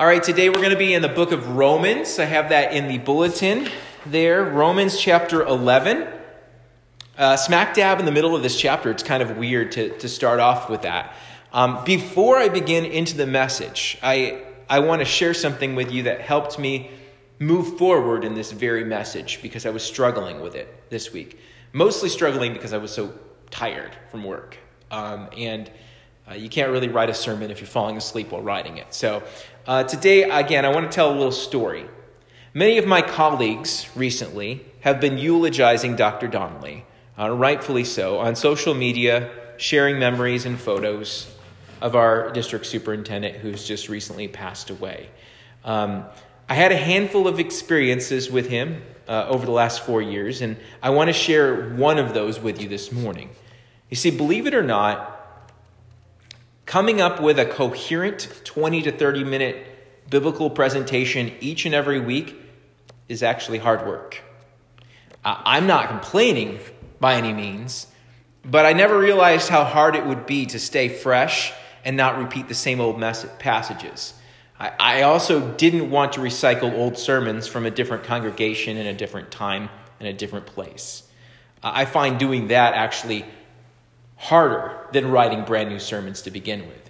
All right, today we're going to be in the book of Romans. I have that in the bulletin there. Romans chapter 11. Uh, smack dab in the middle of this chapter, it's kind of weird to, to start off with that. Um, before I begin into the message, I, I want to share something with you that helped me move forward in this very message because I was struggling with it this week. Mostly struggling because I was so tired from work. Um, and uh, you can't really write a sermon if you're falling asleep while writing it. So uh, today, again, I want to tell a little story. Many of my colleagues recently have been eulogizing Dr. Donnelly, uh, rightfully so, on social media, sharing memories and photos of our district superintendent who's just recently passed away. Um, I had a handful of experiences with him uh, over the last four years, and I want to share one of those with you this morning. You see, believe it or not, coming up with a coherent 20 to 30 minute biblical presentation each and every week is actually hard work. I'm not complaining by any means, but I never realized how hard it would be to stay fresh and not repeat the same old passages. I also didn't want to recycle old sermons from a different congregation in a different time and a different place. I find doing that actually harder than writing brand new sermons to begin with.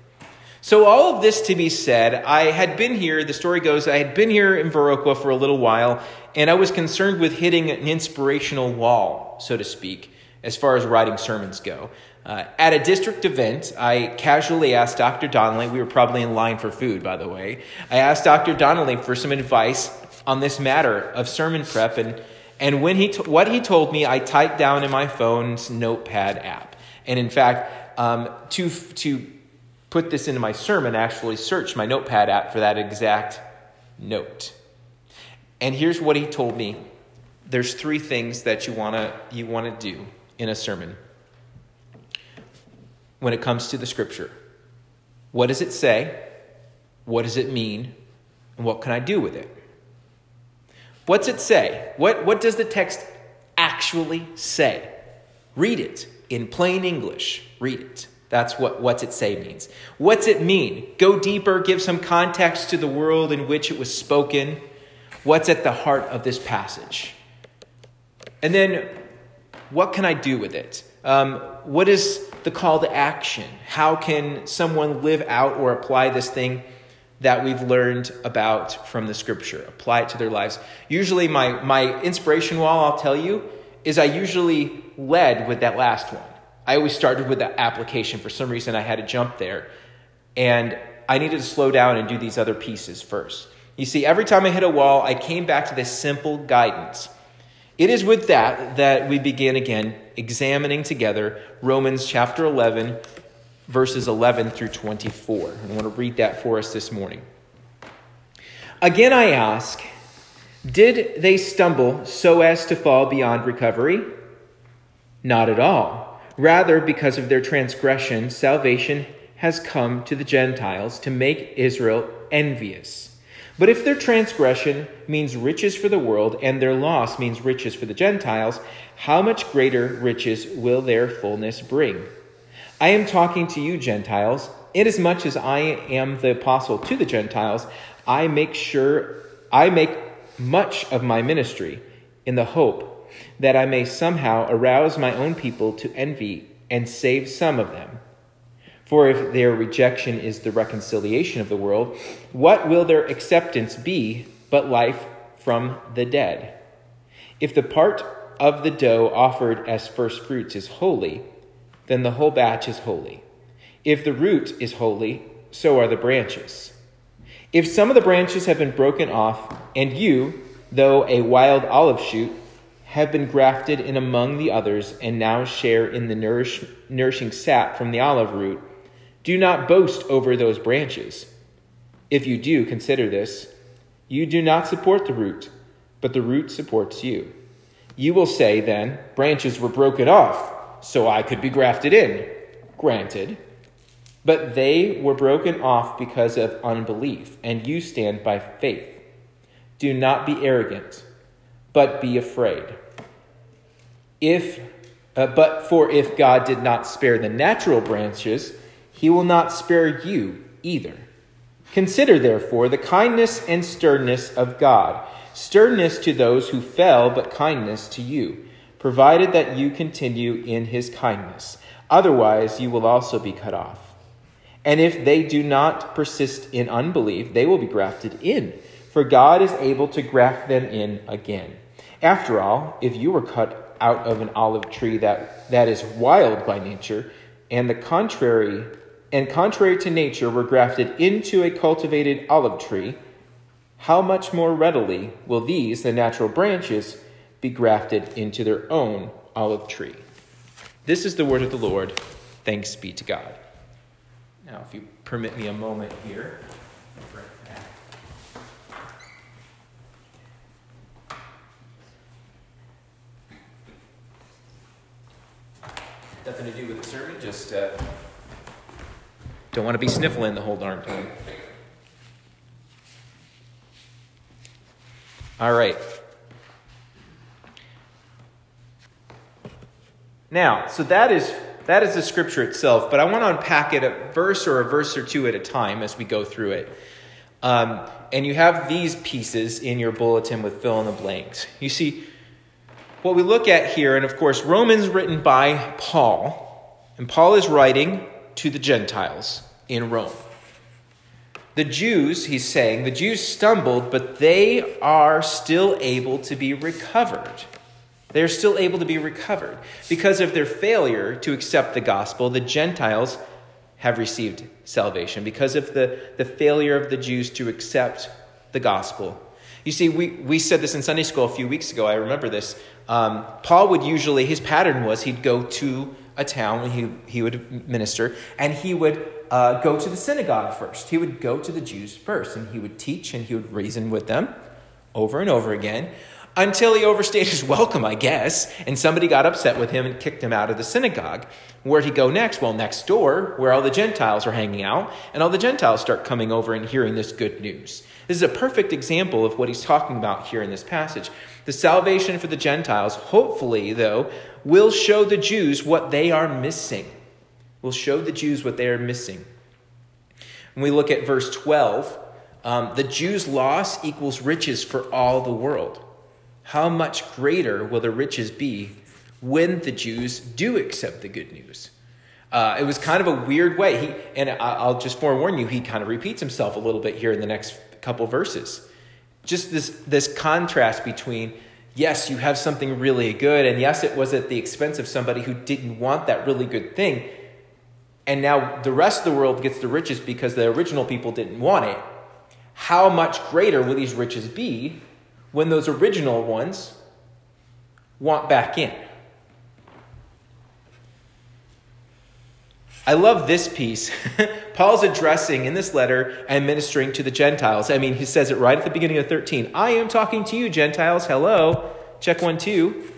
So, all of this to be said, I had been here, the story goes, I had been here in Viroqua for a little while, and I was concerned with hitting an inspirational wall, so to speak, as far as writing sermons go. Uh, at a district event, I casually asked Dr. Donnelly, we were probably in line for food, by the way. I asked Dr. Donnelly for some advice on this matter of sermon prep, and, and when he t- what he told me, I typed down in my phone's notepad app. And in fact, um, to, to put this into my sermon, I actually searched my notepad app for that exact note. And here's what he told me there's three things that you want to you wanna do in a sermon when it comes to the scripture. What does it say? What does it mean? And what can I do with it? What's it say? What, what does the text actually say? Read it in plain English. Read it. That's what what's it say means. What's it mean? Go deeper, give some context to the world in which it was spoken. What's at the heart of this passage? And then, what can I do with it? Um, what is the call to action? How can someone live out or apply this thing that we've learned about from the scripture? Apply it to their lives. Usually, my, my inspiration wall, I'll tell you, is I usually led with that last one. I always started with the application. For some reason, I had to jump there. And I needed to slow down and do these other pieces first. You see, every time I hit a wall, I came back to this simple guidance. It is with that that we begin again examining together Romans chapter 11, verses 11 through 24. I want to read that for us this morning. Again, I ask, did they stumble so as to fall beyond recovery? Not at all. Rather, because of their transgression, salvation has come to the Gentiles to make Israel envious. But if their transgression means riches for the world, and their loss means riches for the Gentiles, how much greater riches will their fullness bring? I am talking to you, Gentiles. Inasmuch as I am the apostle to the Gentiles, I make sure I make much of my ministry in the hope that I may somehow arouse my own people to envy and save some of them. For if their rejection is the reconciliation of the world, what will their acceptance be but life from the dead? If the part of the dough offered as first fruits is holy, then the whole batch is holy. If the root is holy, so are the branches. If some of the branches have been broken off, and you, though a wild olive shoot, have been grafted in among the others, and now share in the nourish, nourishing sap from the olive root, do not boast over those branches. If you do, consider this you do not support the root, but the root supports you. You will say, then, branches were broken off, so I could be grafted in. Granted. But they were broken off because of unbelief, and you stand by faith. Do not be arrogant, but be afraid. If, uh, but for if God did not spare the natural branches, he will not spare you either. Consider, therefore, the kindness and sternness of God sternness to those who fell, but kindness to you, provided that you continue in his kindness. Otherwise, you will also be cut off. And if they do not persist in unbelief, they will be grafted in, for God is able to graft them in again. After all, if you were cut out of an olive tree that, that is wild by nature, and the contrary and contrary to nature were grafted into a cultivated olive tree, how much more readily will these, the natural branches, be grafted into their own olive tree? This is the word of the Lord. Thanks be to God. Now, if you permit me a moment here. Nothing to do with the sermon, just uh, don't want to be sniffling the whole darn time. All right. Now, so that is that is the scripture itself, but I want to unpack it a verse or a verse or two at a time as we go through it. Um, and you have these pieces in your bulletin with fill in the blanks. You see, what we look at here, and of course, Romans written by Paul, and Paul is writing to the Gentiles in Rome. The Jews, he's saying, the Jews stumbled, but they are still able to be recovered. They are still able to be recovered. Because of their failure to accept the gospel, the Gentiles have received salvation. Because of the, the failure of the Jews to accept the gospel. You see, we, we said this in Sunday school a few weeks ago. I remember this. Um, Paul would usually, his pattern was he'd go to a town, he, he would minister, and he would uh, go to the synagogue first. He would go to the Jews first, and he would teach and he would reason with them over and over again until he overstayed his welcome, I guess, and somebody got upset with him and kicked him out of the synagogue. Where'd he go next? Well, next door, where all the Gentiles are hanging out, and all the Gentiles start coming over and hearing this good news. This is a perfect example of what he's talking about here in this passage. The salvation for the Gentiles, hopefully, though, will show the Jews what they are missing will show the Jews what they are missing. When we look at verse 12, um, the Jews' loss equals riches for all the world. How much greater will the riches be when the Jews do accept the good news? Uh, it was kind of a weird way. He, and I'll just forewarn you, he kind of repeats himself a little bit here in the next couple verses. Just this, this contrast between, yes, you have something really good, and yes, it was at the expense of somebody who didn't want that really good thing, and now the rest of the world gets the riches because the original people didn't want it, how much greater will these riches be when those original ones want back in? I love this piece. Paul's addressing in this letter and ministering to the Gentiles. I mean, he says it right at the beginning of 13. I am talking to you, Gentiles. Hello. Check one, two.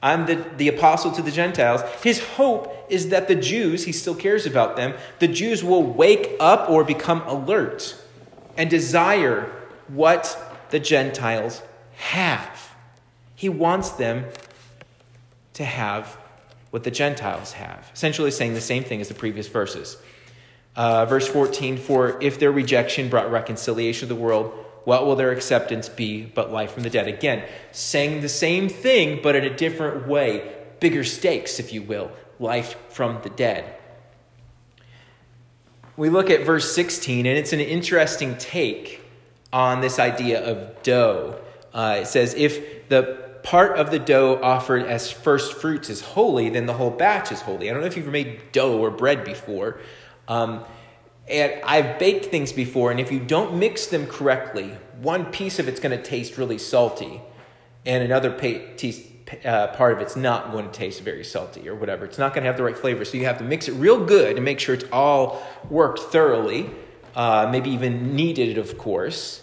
I'm the, the apostle to the Gentiles. His hope is that the Jews, he still cares about them, the Jews will wake up or become alert and desire what the Gentiles have. He wants them to have what the Gentiles have. Essentially saying the same thing as the previous verses. Uh, verse 14 For if their rejection brought reconciliation to the world, what will their acceptance be but life from the dead? Again, saying the same thing, but in a different way. Bigger stakes, if you will. Life from the dead. We look at verse 16, and it's an interesting take on this idea of dough. Uh, it says, If the part of the dough offered as first fruits is holy, then the whole batch is holy. I don't know if you've made dough or bread before. Um, and I've baked things before, and if you don't mix them correctly, one piece of it's going to taste really salty, and another uh, part of it's not going to taste very salty or whatever. It's not going to have the right flavor. So you have to mix it real good and make sure it's all worked thoroughly, uh, maybe even kneaded, of course,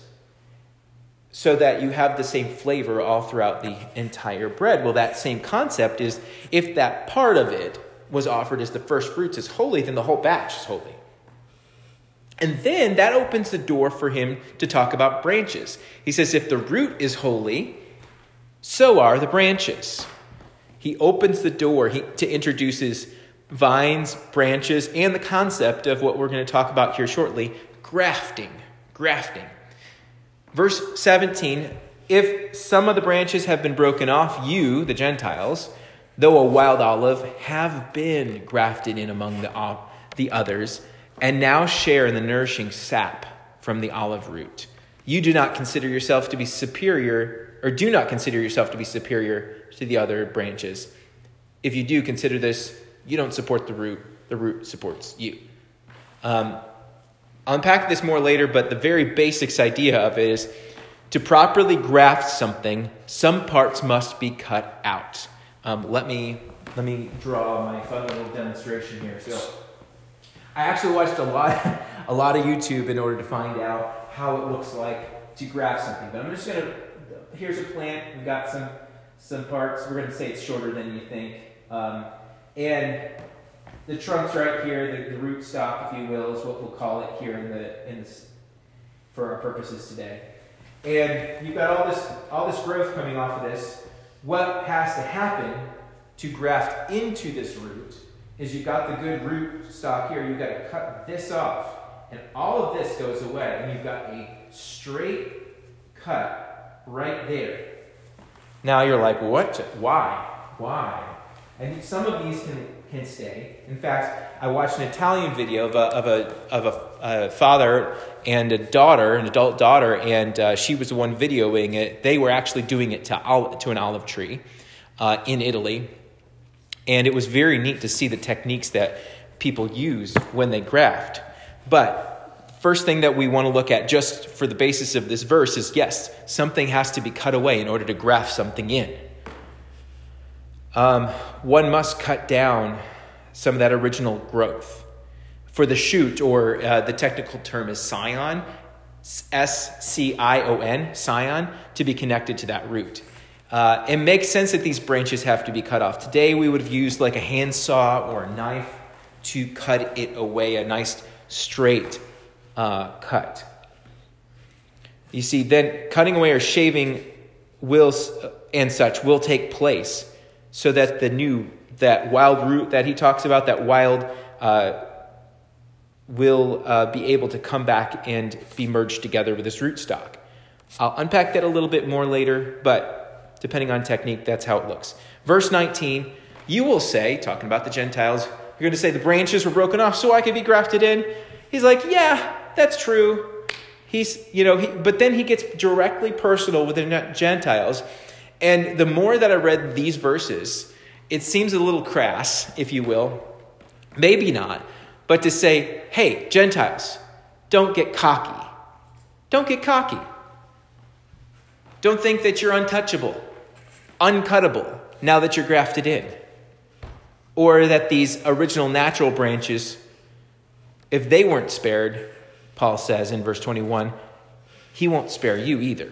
so that you have the same flavor all throughout the entire bread. Well, that same concept is if that part of it was offered as the first fruits is holy, then the whole batch is holy. And then that opens the door for him to talk about branches. He says, if the root is holy, so are the branches. He opens the door he, to introduces vines, branches, and the concept of what we're going to talk about here shortly grafting, grafting. Verse 17 If some of the branches have been broken off, you, the Gentiles, though a wild olive, have been grafted in among the, the others, and now share in the nourishing sap from the olive root. You do not consider yourself to be superior, or do not consider yourself to be superior to the other branches. If you do consider this, you don't support the root, the root supports you. Um, I'll unpack this more later, but the very basics idea of it is to properly graft something, some parts must be cut out. Um, let me let me draw my fun little demonstration here. So, I actually watched a lot a lot of YouTube in order to find out how it looks like to graft something. But I'm just gonna here's a plant. We've got some some parts. We're gonna say it's shorter than you think, um, and the trunk's right here. The, the root stock, if you will, is what we'll call it here in the in for our purposes today. And you've got all this all this growth coming off of this what has to happen to graft into this root is you've got the good root stock here, you've got to cut this off, and all of this goes away, and you've got a straight cut right there. Now you're like, what? Why? Why? And some of these can, can stay. In fact, I watched an Italian video of a, of a, of a, a father and a daughter, an adult daughter, and uh, she was the one videoing it. They were actually doing it to, to an olive tree uh, in Italy. And it was very neat to see the techniques that people use when they graft. But first thing that we want to look at, just for the basis of this verse, is yes, something has to be cut away in order to graft something in. Um, one must cut down some of that original growth for the shoot, or uh, the technical term is scion, S C I O N, scion, to be connected to that root. Uh, it makes sense that these branches have to be cut off. Today, we would have used like a handsaw or a knife to cut it away, a nice straight uh, cut. You see, then cutting away or shaving will and such will take place so that the new, that wild root that he talks about, that wild uh, will uh, be able to come back and be merged together with this rootstock. I'll unpack that a little bit more later, but depending on technique, that's how it looks. Verse 19, you will say, talking about the Gentiles, you're going to say the branches were broken off so I could be grafted in. He's like, yeah, that's true. He's, you know, he, but then he gets directly personal with the Gentiles. And the more that I read these verses, it seems a little crass, if you will. Maybe not but to say, hey, Gentiles, don't get cocky. Don't get cocky. Don't think that you're untouchable, uncuttable now that you're grafted in. Or that these original natural branches, if they weren't spared, Paul says in verse 21, he won't spare you either.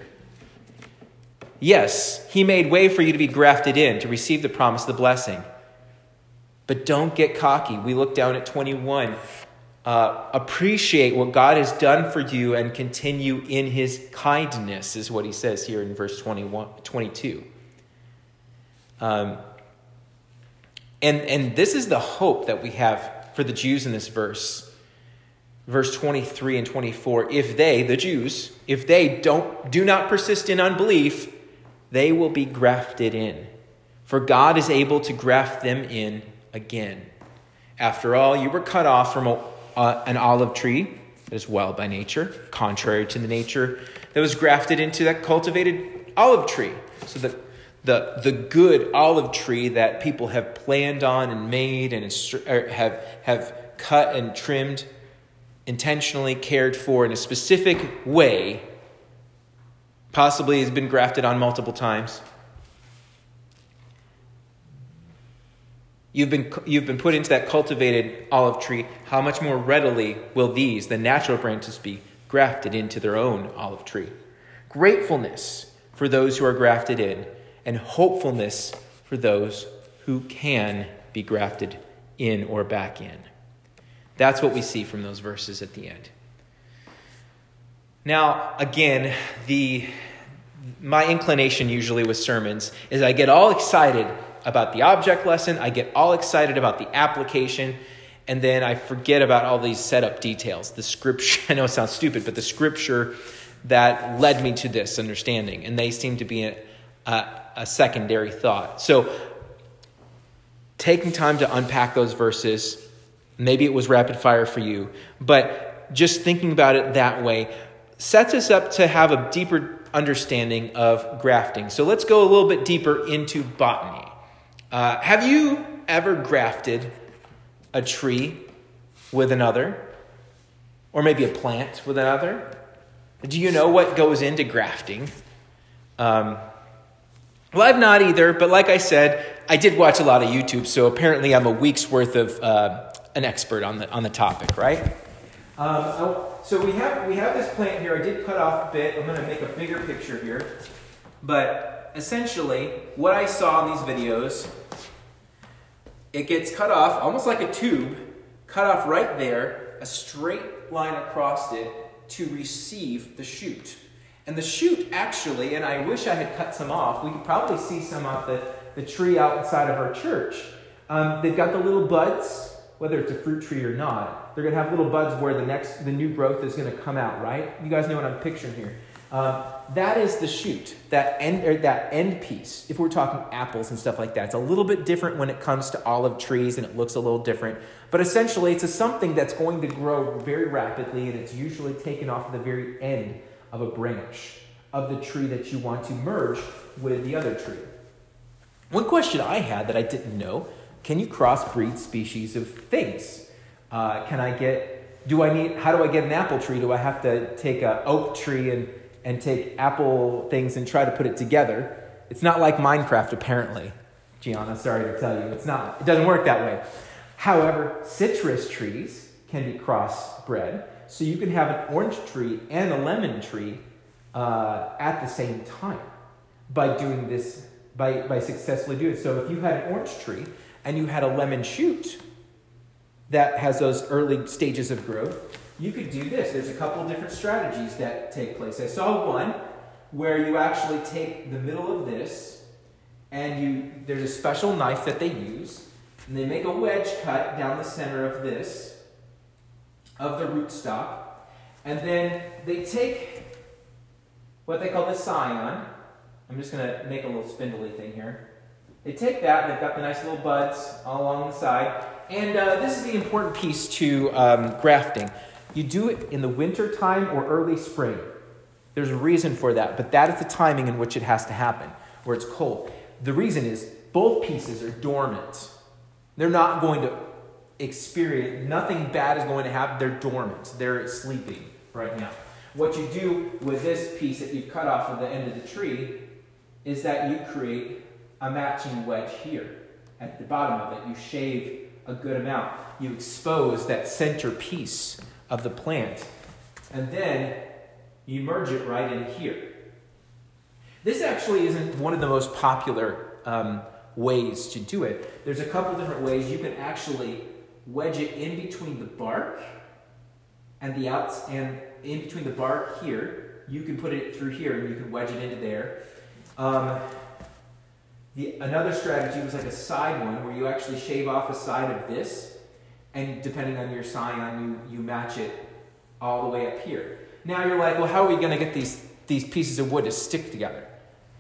Yes, he made way for you to be grafted in, to receive the promise of the blessing. But don't get cocky. We look down at 21. Uh, appreciate what God has done for you and continue in his kindness, is what he says here in verse 21, 22. Um, and, and this is the hope that we have for the Jews in this verse. Verse 23 and 24 if they, the Jews, if they don't, do not persist in unbelief, they will be grafted in. For God is able to graft them in again. After all, you were cut off from a, uh, an olive tree that is well by nature, contrary to the nature that was grafted into that cultivated olive tree. So that the, the good olive tree that people have planned on and made and have, have cut and trimmed, intentionally cared for in a specific way, possibly has been grafted on multiple times. You've been, you've been put into that cultivated olive tree. How much more readily will these, the natural branches, be grafted into their own olive tree? Gratefulness for those who are grafted in, and hopefulness for those who can be grafted in or back in. That's what we see from those verses at the end. Now, again, the my inclination usually with sermons is I get all excited about the object lesson. I get all excited about the application. and then I forget about all these setup details. The scripture, I know it sounds stupid, but the scripture that led me to this understanding, and they seem to be a, a, a secondary thought. So, taking time to unpack those verses, maybe it was rapid fire for you, but just thinking about it that way sets us up to have a deeper understanding of grafting. So, let's go a little bit deeper into botany. Uh, have you ever grafted a tree with another? Or maybe a plant with another? Do you know what goes into grafting? Um, well, I've not either, but like I said, I did watch a lot of YouTube, so apparently I'm a week's worth of uh, an expert on the, on the topic, right? Um, oh, so we have, we have this plant here. I did cut off a bit. I'm going to make a bigger picture here. But essentially, what I saw in these videos it gets cut off almost like a tube, cut off right there, a straight line across it to receive the shoot. And the shoot actually, and I wish I had cut some off, we could probably see some off the, the tree outside of our church. Um, they've got the little buds, whether it's a fruit tree or not. They're going to have little buds where the next, the new growth is going to come out, right? You guys know what I'm picturing here. Um, that is the shoot, that end, that end piece. If we're talking apples and stuff like that, it's a little bit different when it comes to olive trees and it looks a little different. But essentially, it's a something that's going to grow very rapidly and it's usually taken off the very end of a branch of the tree that you want to merge with the other tree. One question I had that I didn't know can you crossbreed species of things? Uh, can I get, do I need, how do I get an apple tree? Do I have to take an oak tree and and take Apple things and try to put it together. It's not like Minecraft, apparently. Gianna, sorry to tell you, it's not. It doesn't work that way. However, citrus trees can be crossbred, so you can have an orange tree and a lemon tree uh, at the same time by doing this, by, by successfully doing it. So if you had an orange tree and you had a lemon shoot that has those early stages of growth, you could do this. There's a couple different strategies that take place. I saw one where you actually take the middle of this and you there's a special knife that they use and they make a wedge cut down the center of this of the rootstock and then they take what they call the scion i'm just going to make a little spindly thing here they take that and they've got the nice little buds all along the side and uh, this is the important piece to um, grafting you do it in the winter time or early spring. There's a reason for that, but that is the timing in which it has to happen, where it's cold. The reason is both pieces are dormant. They're not going to experience, nothing bad is going to happen. They're dormant. They're sleeping right now. What you do with this piece that you've cut off of the end of the tree is that you create a matching wedge here at the bottom of it. You shave a good amount. You expose that center piece of the plant. And then you merge it right in here. This actually isn't one of the most popular um, ways to do it. There's a couple different ways. You can actually wedge it in between the bark and the outs and in between the bark here. You can put it through here and you can wedge it into there. Um, the, another strategy was like a side one where you actually shave off a side of this and depending on your scion, you, you match it all the way up here. Now you're like, well, how are we going to get these, these pieces of wood to stick together?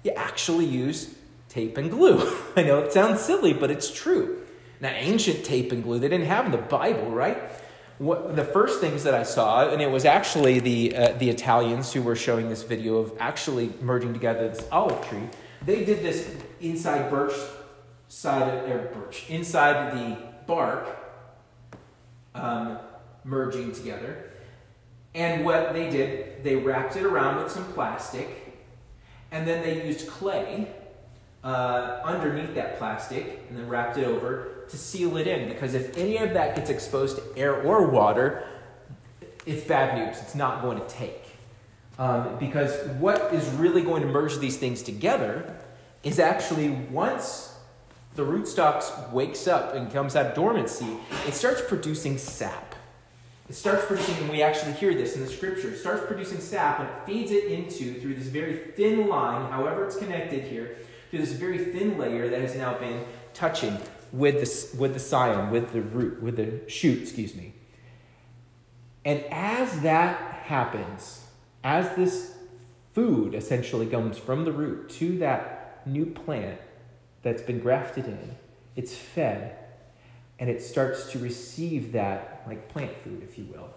You actually use tape and glue. I know it sounds silly, but it's true. Now, ancient tape and glue, they didn't have in the Bible, right? What, the first things that I saw, and it was actually the, uh, the Italians who were showing this video of actually merging together this olive tree. They did this inside birch side of, or birch, inside the bark um, merging together. And what they did, they wrapped it around with some plastic, and then they used clay uh, underneath that plastic, and then wrapped it over to seal it in. Because if any of that gets exposed to air or water, it's bad news. It's not going to take. Um, because what is really going to merge these things together is actually once the rootstocks wakes up and comes out of dormancy, it starts producing sap. It starts producing, and we actually hear this in the scripture, it starts producing sap and it feeds it into, through this very thin line, however it's connected here, through this very thin layer that has now been touching with the, with the scion, with the root, with the shoot, excuse me. And as that happens, as this food essentially comes from the root to that new plant that's been grafted in, it's fed and it starts to receive that like plant food, if you will.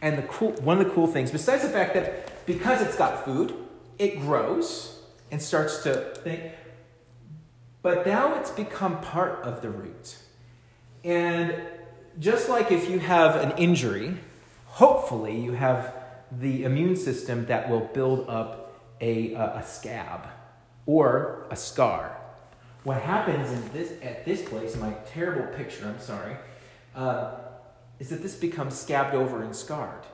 And the cool, one of the cool things, besides the fact that because it's got food, it grows and starts to think, but now it's become part of the root. And just like if you have an injury, hopefully you have the immune system that will build up a, a, a scab or a scar. What happens in this, at this place, my terrible picture, I'm sorry, uh, is that this becomes scabbed over and scarred.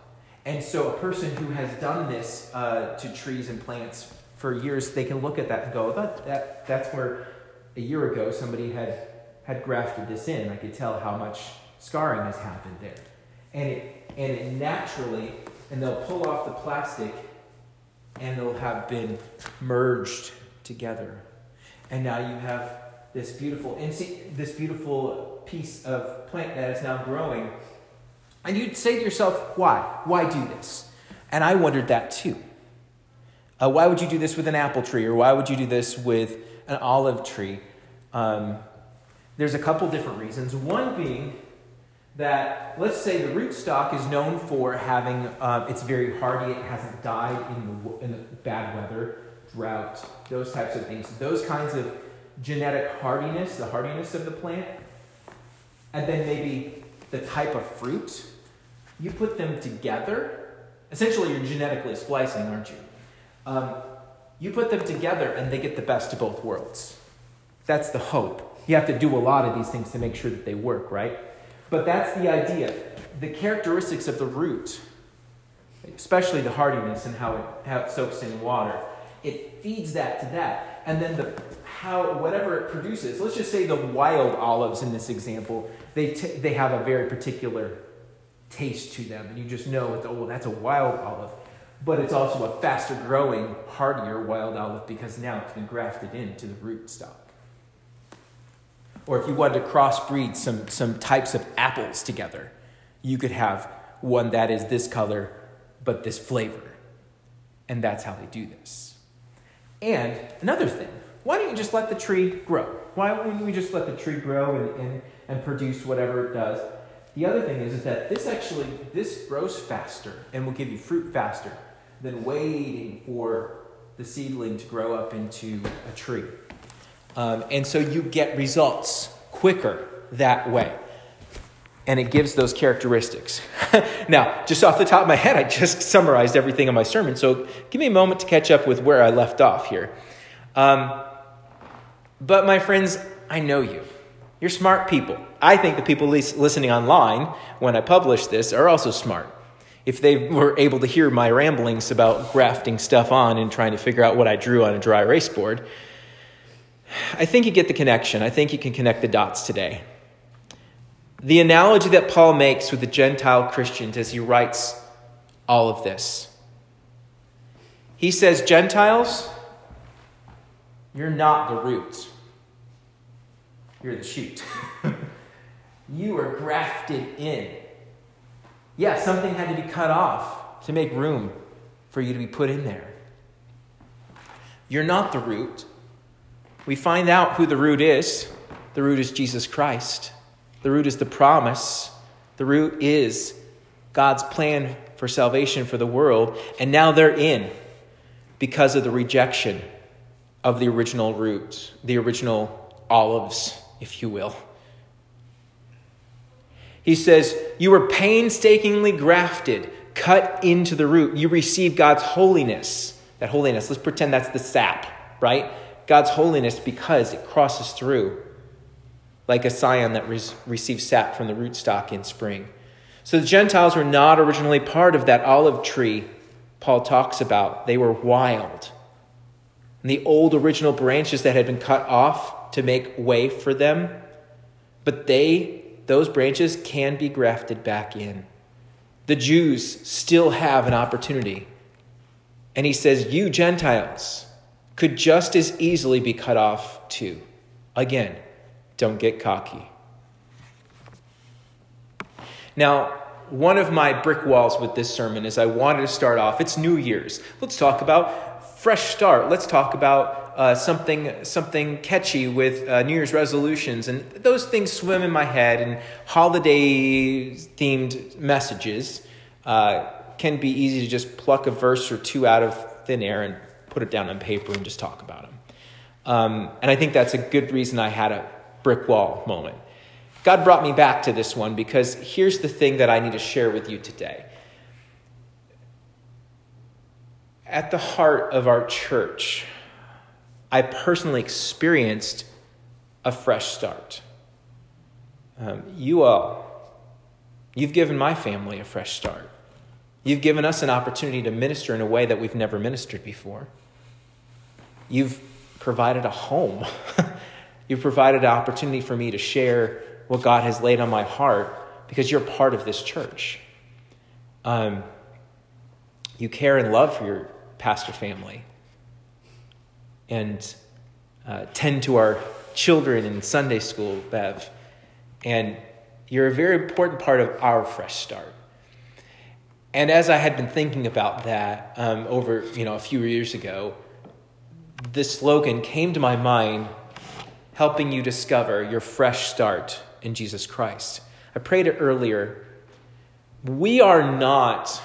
And so a person who has done this uh, to trees and plants for years, they can look at that and go, that, that, that's where a year ago somebody had, had grafted this in. I could tell how much scarring has happened there. And it, and it naturally, and they'll pull off the plastic and they'll have been merged together. And now you have this beautiful, this beautiful piece of plant that is now growing. And you'd say to yourself, why? Why do this? And I wondered that too. Uh, why would you do this with an apple tree, or why would you do this with an olive tree? Um, there's a couple different reasons. One being that, let's say, the rootstock is known for having, um, it's very hardy, it hasn't died in the, in the bad weather, drought, those types of things. Those kinds of genetic hardiness, the hardiness of the plant, and then maybe the type of fruit, you put them together. Essentially, you're genetically splicing, aren't you? Um, you put them together and they get the best of both worlds. That's the hope. You have to do a lot of these things to make sure that they work, right? But that's the idea. The characteristics of the root, especially the hardiness and how it, how it soaks in water, it feeds that to that. And then the how whatever it produces, let's just say the wild olives in this example, they, t- they have a very particular taste to them. And you just know, it's oh, that's a wild olive but it's also a faster growing, hardier wild olive because now it's been grafted into the root stock. Or if you wanted to crossbreed some, some types of apples together, you could have one that is this color but this flavor. And that's how they do this. And another thing, why don't you just let the tree grow? Why wouldn't we just let the tree grow and, and, and produce whatever it does? The other thing is, is that this actually this grows faster and will give you fruit faster than waiting for the seedling to grow up into a tree. Um, and so you get results quicker that way. And it gives those characteristics. now, just off the top of my head, I just summarized everything in my sermon. So give me a moment to catch up with where I left off here. Um, but, my friends, I know you. You're smart people. I think the people listening online when I publish this are also smart if they were able to hear my ramblings about grafting stuff on and trying to figure out what I drew on a dry erase board, I think you get the connection. I think you can connect the dots today. The analogy that Paul makes with the Gentile Christians as he writes all of this he says, Gentiles, you're not the root, you're the shoot. you are grafted in. Yeah, something had to be cut off to make room for you to be put in there. You're not the root. We find out who the root is. The root is Jesus Christ. The root is the promise. The root is God's plan for salvation for the world. And now they're in because of the rejection of the original root, the original olives, if you will. He says, You were painstakingly grafted, cut into the root. You receive God's holiness. That holiness, let's pretend that's the sap, right? God's holiness because it crosses through like a scion that re- receives sap from the rootstock in spring. So the Gentiles were not originally part of that olive tree Paul talks about. They were wild. And the old original branches that had been cut off to make way for them, but they those branches can be grafted back in. The Jews still have an opportunity. And he says, You Gentiles could just as easily be cut off too. Again, Don't get cocky. Now, one of my brick walls with this sermon is I wanted to start off, it's New Year's. Let's talk about fresh start. Let's talk about uh, something, something catchy with uh, New Year's resolutions. And those things swim in my head, and holiday themed messages uh, can be easy to just pluck a verse or two out of thin air and put it down on paper and just talk about them. Um, and I think that's a good reason I had a brick wall moment. God brought me back to this one because here's the thing that I need to share with you today. At the heart of our church, I personally experienced a fresh start. Um, you all, you've given my family a fresh start. You've given us an opportunity to minister in a way that we've never ministered before. You've provided a home. You've provided an opportunity for me to share what God has laid on my heart because you're part of this church. Um, you care and love for your pastor family and uh, tend to our children in Sunday school, Bev. And you're a very important part of our fresh start. And as I had been thinking about that um, over you know a few years ago, this slogan came to my mind, helping you discover your fresh start in Jesus Christ. I prayed it earlier. We are not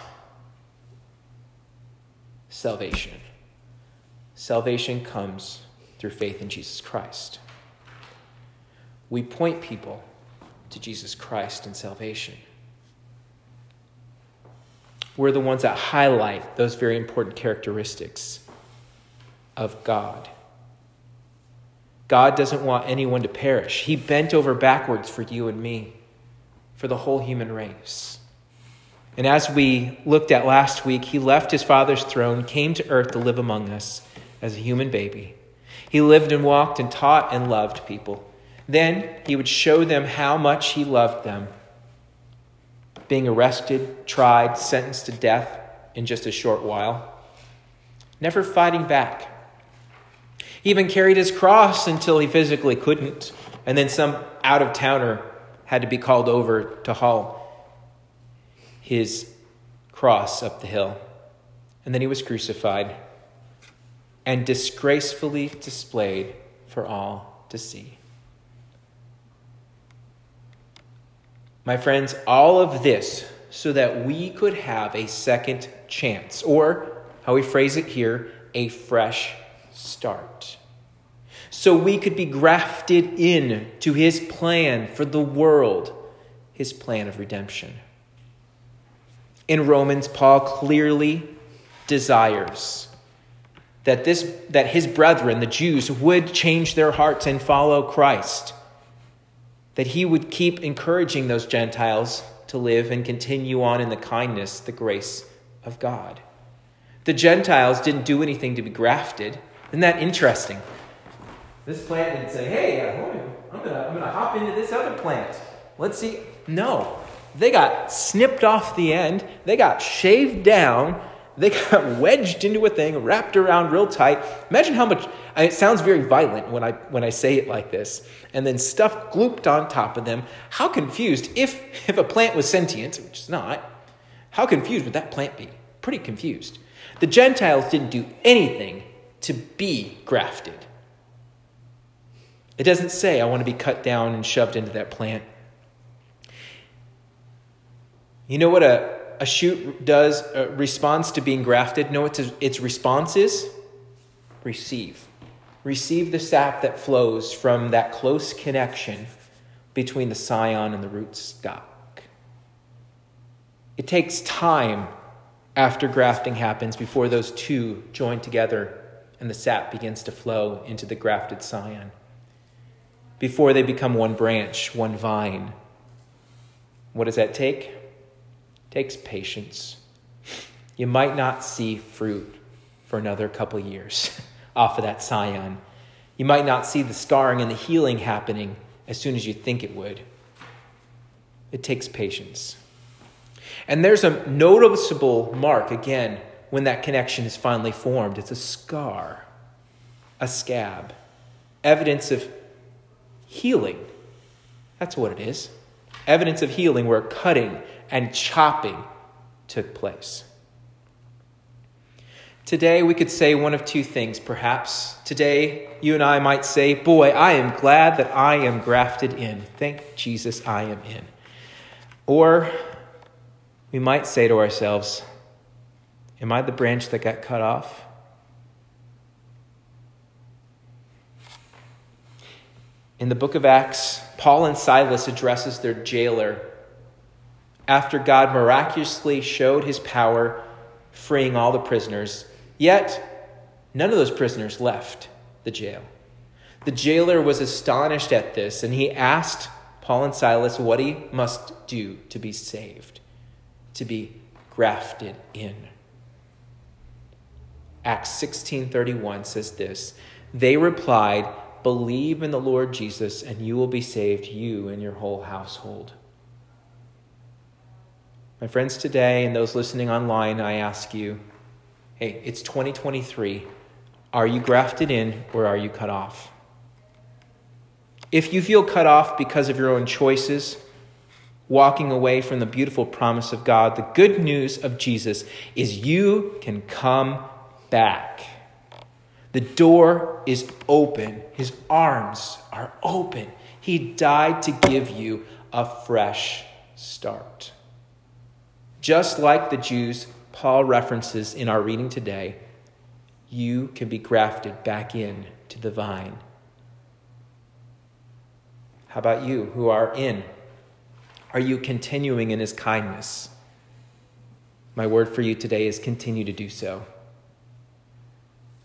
salvation. Salvation comes through faith in Jesus Christ. We point people to Jesus Christ and salvation. We're the ones that highlight those very important characteristics of God. God doesn't want anyone to perish. He bent over backwards for you and me, for the whole human race. And as we looked at last week, he left his father's throne, came to earth to live among us as a human baby. He lived and walked and taught and loved people. Then he would show them how much he loved them. Being arrested, tried, sentenced to death in just a short while, never fighting back he even carried his cross until he physically couldn't, and then some out of towner had to be called over to haul his cross up the hill. And then he was crucified and disgracefully displayed for all to see. My friends, all of this so that we could have a second chance, or how we phrase it here, a fresh start. So we could be grafted in to his plan for the world, his plan of redemption. In Romans, Paul clearly desires that, this, that his brethren, the Jews, would change their hearts and follow Christ. That he would keep encouraging those Gentiles to live and continue on in the kindness, the grace of God. The Gentiles didn't do anything to be grafted, isn't that interesting? This plant didn't say, hey, I'm going to I'm gonna hop into this other plant. Let's see. No. They got snipped off the end, they got shaved down, they got wedged into a thing, wrapped around real tight. Imagine how much, it sounds very violent when I, when I say it like this, and then stuff glooped on top of them. How confused, if, if a plant was sentient, which it's not, how confused would that plant be? Pretty confused. The Gentiles didn't do anything to be grafted. It doesn't say, I want to be cut down and shoved into that plant. You know what a, a shoot does, uh, responds to being grafted? know what its response is? Receive. Receive the sap that flows from that close connection between the scion and the root stock. It takes time after grafting happens before those two join together and the sap begins to flow into the grafted scion. Before they become one branch, one vine. What does that take? It takes patience. You might not see fruit for another couple years off of that scion. You might not see the scarring and the healing happening as soon as you think it would. It takes patience. And there's a noticeable mark, again, when that connection is finally formed. It's a scar, a scab, evidence of healing. That's what it is. Evidence of healing where cutting and chopping took place. Today, we could say one of two things, perhaps. Today, you and I might say, Boy, I am glad that I am grafted in. Thank Jesus, I am in. Or we might say to ourselves, Am I the branch that got cut off? In the book of Acts, Paul and Silas addresses their jailer after God miraculously showed his power freeing all the prisoners Yet, none of those prisoners left the jail. The jailer was astonished at this, and he asked Paul and Silas what he must do to be saved, to be grafted in. Acts 16:31 says this, they replied, "Believe in the Lord Jesus and you will be saved you and your whole household." My friends today and those listening online, I ask you, Hey, it's 2023. Are you grafted in or are you cut off? If you feel cut off because of your own choices, walking away from the beautiful promise of God, the good news of Jesus is you can come back. The door is open, His arms are open. He died to give you a fresh start. Just like the Jews Paul references in our reading today, you can be grafted back in to the vine. How about you who are in? Are you continuing in his kindness? My word for you today is continue to do so.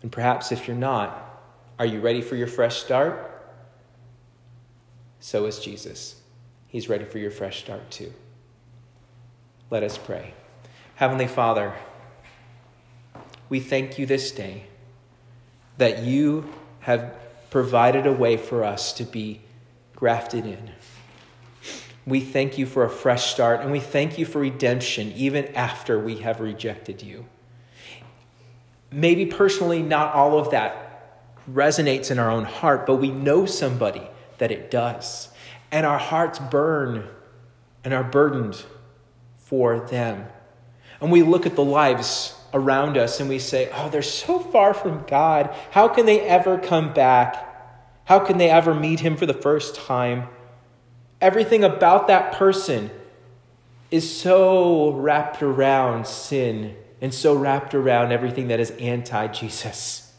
And perhaps if you're not, are you ready for your fresh start? So is Jesus. He's ready for your fresh start too. Let us pray. Heavenly Father, we thank you this day that you have provided a way for us to be grafted in. We thank you for a fresh start and we thank you for redemption even after we have rejected you. Maybe personally, not all of that resonates in our own heart, but we know somebody that it does. And our hearts burn and are burdened for them. And we look at the lives around us and we say, oh, they're so far from God. How can they ever come back? How can they ever meet Him for the first time? Everything about that person is so wrapped around sin and so wrapped around everything that is anti Jesus.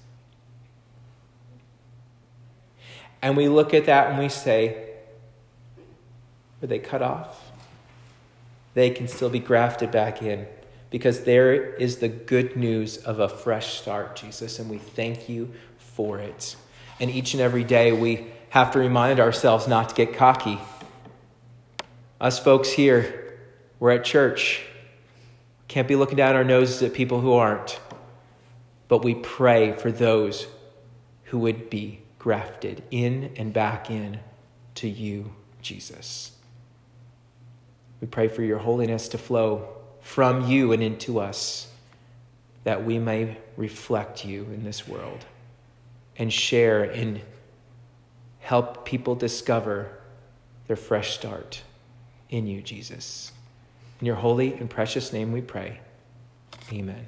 And we look at that and we say, were they cut off? They can still be grafted back in because there is the good news of a fresh start, Jesus, and we thank you for it. And each and every day we have to remind ourselves not to get cocky. Us folks here, we're at church. Can't be looking down our noses at people who aren't. But we pray for those who would be grafted in and back in to you, Jesus. We pray for your holiness to flow from you and into us, that we may reflect you in this world and share and help people discover their fresh start in you, Jesus. In your holy and precious name we pray. Amen.